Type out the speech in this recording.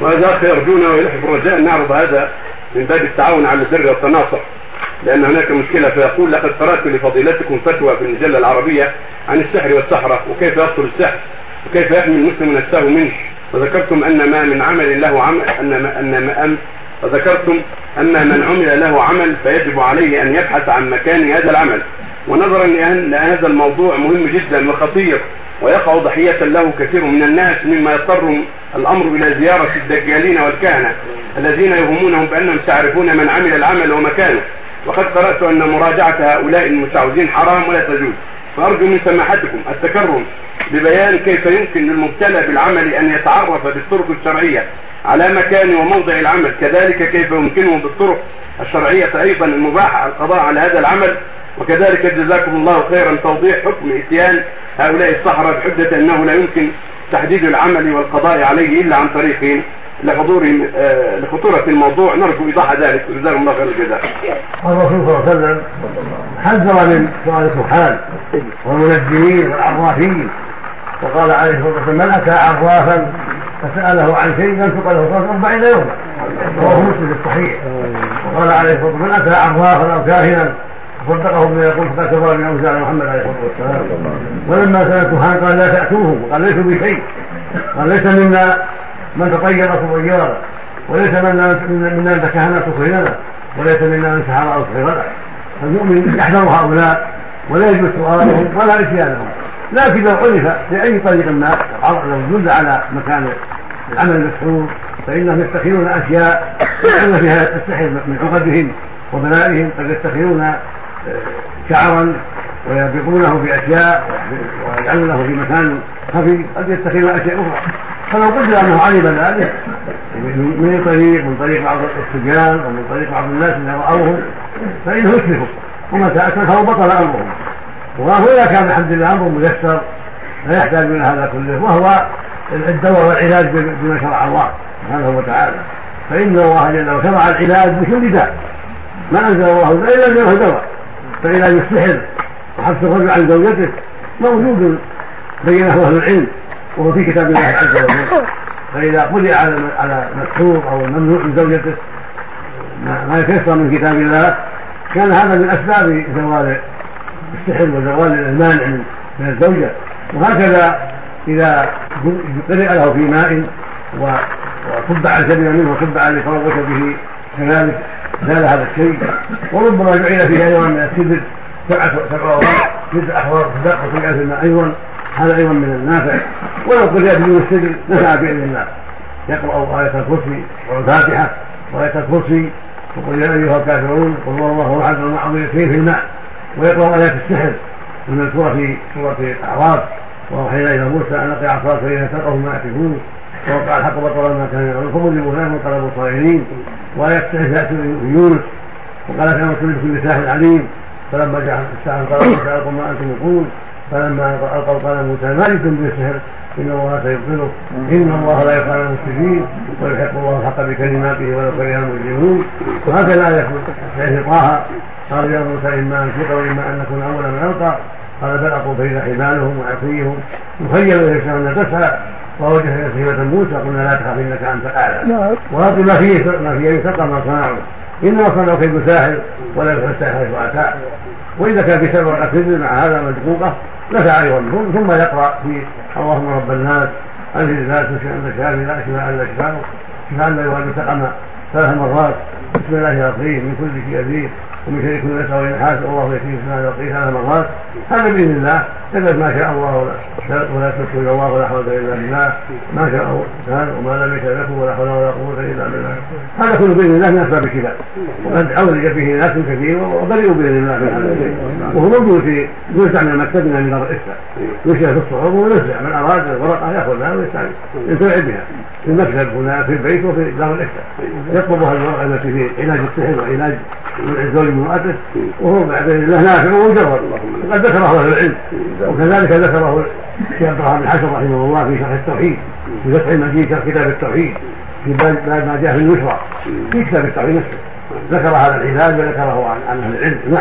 وهذا يرجون ويلحق الرجاء نعرض هذا من باب التعاون على البر والتناصح لأن هناك مشكلة فيقول لقد قرأت لفضيلتكم فتوى في المجله العربية عن السحر والسحرة وكيف يبطل السحر؟ وكيف يحمي المسلم نفسه منه؟ وذكرتم أن ما من عمل له عمل أن ما أن ما أم وذكرتم أن من عمل له عمل فيجب عليه أن يبحث عن مكان هذا العمل. ونظرا لأن هذا الموضوع مهم جدا وخطير. ويقع ضحية له كثير من الناس مما يضطر الأمر إلى زيارة الدجالين والكهنة الذين يهمونهم بأنهم سيعرفون من عمل العمل ومكانه. وقد قرأت أن مراجعة هؤلاء المستعوذين حرام ولا تجوز. فأرجو من سماحتكم التكرم ببيان كيف يمكن للمبتلى بالعمل أن يتعرف بالطرق الشرعية على مكان وموضع العمل. كذلك كيف يمكنه بالطرق الشرعية أيضا المباحة القضاء على هذا العمل. وكذلك جزاكم الله خيرا توضيح حكم إتيان هؤلاء السحرة بحجة أنه لا يمكن تحديد العمل والقضاء عليه إلا عن طريق لحضورهم آه لخطورة الموضوع. نرجو إيضاح ذلك. وجزاكم الله خير الجزاء. الرسول صلى الله عليه وسلم حذر من سؤال الكحال والمنجمين والعرافين. وقال عليه الصلاة والسلام من أتى عرافا فسأله عن شيء لم له أربعين يوما. رواه مسلم الصحيح. وقال عليه الصلاة والسلام من أتى عرافا أو كاهنا صدقه بما يقول فقد كفر أنزل على محمد عليه الصلاة والسلام. ولما سال الكهان قال لا تاتوهم قال ليسوا بشيء. قال ليس منا من تطير تطيرا وليس منا منا من تكهن تكهننا وليس منا من سحر أو سحر فالمؤمن يحذر هؤلاء ولا يجوز سؤالهم ولا إتيانهم. لكن لو عرف في اي طريق ما دل على مكان العمل المسحور فإنهم يتخذون أشياء يدخلون فيها السحر من عقدهم وبنائهم قد يتخذون شعرا ويربطونه بأشياء ويجعلونه في مكان خفي قد يتخذون أشياء أخرى. فلو قدر أنه علم ذلك من طريق من طريق بعض الصبيان أو من طريق بعض الناس إذا راوهم فإنه يشركوا ومتى اشركوا بطل امرهم واذا كان الحمد لله أمر ميسر لا يحتاج إلى هذا كله وهو الدواء والعلاج بما شرع الله سبحانه وتعالى. فإن الله جل وعلا شرع العلاج بكل داء. ما أنزل الله إلا انزله دواء. فعلاج السحر وحبس الرجل عن زوجته موجود بينه أهل العلم وهو في كتاب الله عز وجل. فإذا قضي على على مسحور أو الممنوع من زوجته ما يتيسر من كتاب الله كان هذا من أسباب زوال السحر وزوال المانع من الزوجة. وهكذا إذا قرئ له في ماء وصب على منه وصب على يتروش به كذلك. زال هذا الشيء وربما جعل فيه أيضا من السدر سبعه سبع اوراق تسع صدق وتجعل في الماء أيضا. هذا أيضا من النافع. ولو قرئ بدون السدر نفع بإذن الله. يقرأ آية الكرسي والفاتحة. وايه الكرسي وقل يا أيها الكافرون قل الله أحد المعظم في الماء. ويقرأ آيات السحر المذكوره في سورة الأعراف. وأوحينا إلى موسى أن اقع عصاك فاذا تلقه ما يكفون ووقع الحق بطل ما كان يعملون فغلبوا هناك وانقلبوا صاغرين وايات السحر تاتي في يونس. وقال كما كل كل ساحر عليم. فلما جاء الساحر قال موسى القوا ما أنتم ملقون فلما القوا قال موسى ما جئتم بالسحر إن الله سيبطله. إن الله لا يفعل المفسدين. ويحق الله الحق بكلماته ولو كره المجرمون. وهكذا يكون في طه. قال يا موسى إما أن تلقى وإما أن نكون أول من ألقى. قال بل القوا فإذا حبالهم وعصيهم. مخيل إلى أن تسعى. ووجه سيمة موسى قلنا لا تخاف إنك أنت الاعلى وهذا ما فيه ما فيه يتقى ما صنعوا انما صنعوا كيد ساحر ولا يفعل الساحر حيث اتى وإذا كان في سبب الاسد مع هذا مدقوقه نفع أيضا. ثم يقرأ في اللهم رب الناس أنزل الناس شافي لا شفاء الا شفاء شفاء لا يغادر سقما ثلاث مرات. بسم الله الرحيم من كل شيء يزيد. ومن شر كل نسأل وينحاس الله يكفيه الله الرحيم ثلاث مرات هذا بإذن الله. إلا ما شاء الله ولا تشكر إلى الله ولا حول إلا بالله. ما شاء الله كان وما لم يشاء لكم ولا حول ولا قوة إلا بالله. هذا كله بإذن الله من أسباب الكتاب. وقد عولج به ناس كثير وبرئوا بإذن الله من هذا الشيء. وهو موجود في يوسع من مكتبنا من دار الافتاء يوسع في الصحف ويوزع من أراد الورقه ياخذها ويستعمل. ينتفع بها. في المكتب هنا في البيت وفي دار الافتاء يطلبها الورقه التي في علاج السحر وعلاج الزوج من امراته وهو بعد الله نافع ومجرد وقد ذكره أهل العلم. وكذلك ذكره الشيخ عبد الرحمن الحسن رحمه الله في شرح التوحيد في فتح المجيد شرح كتاب التوحيد في باب ما جاء في النشرة في كتاب التوحيد نفسه. ذكر هذا العلاج وذكره عن أهل العلم.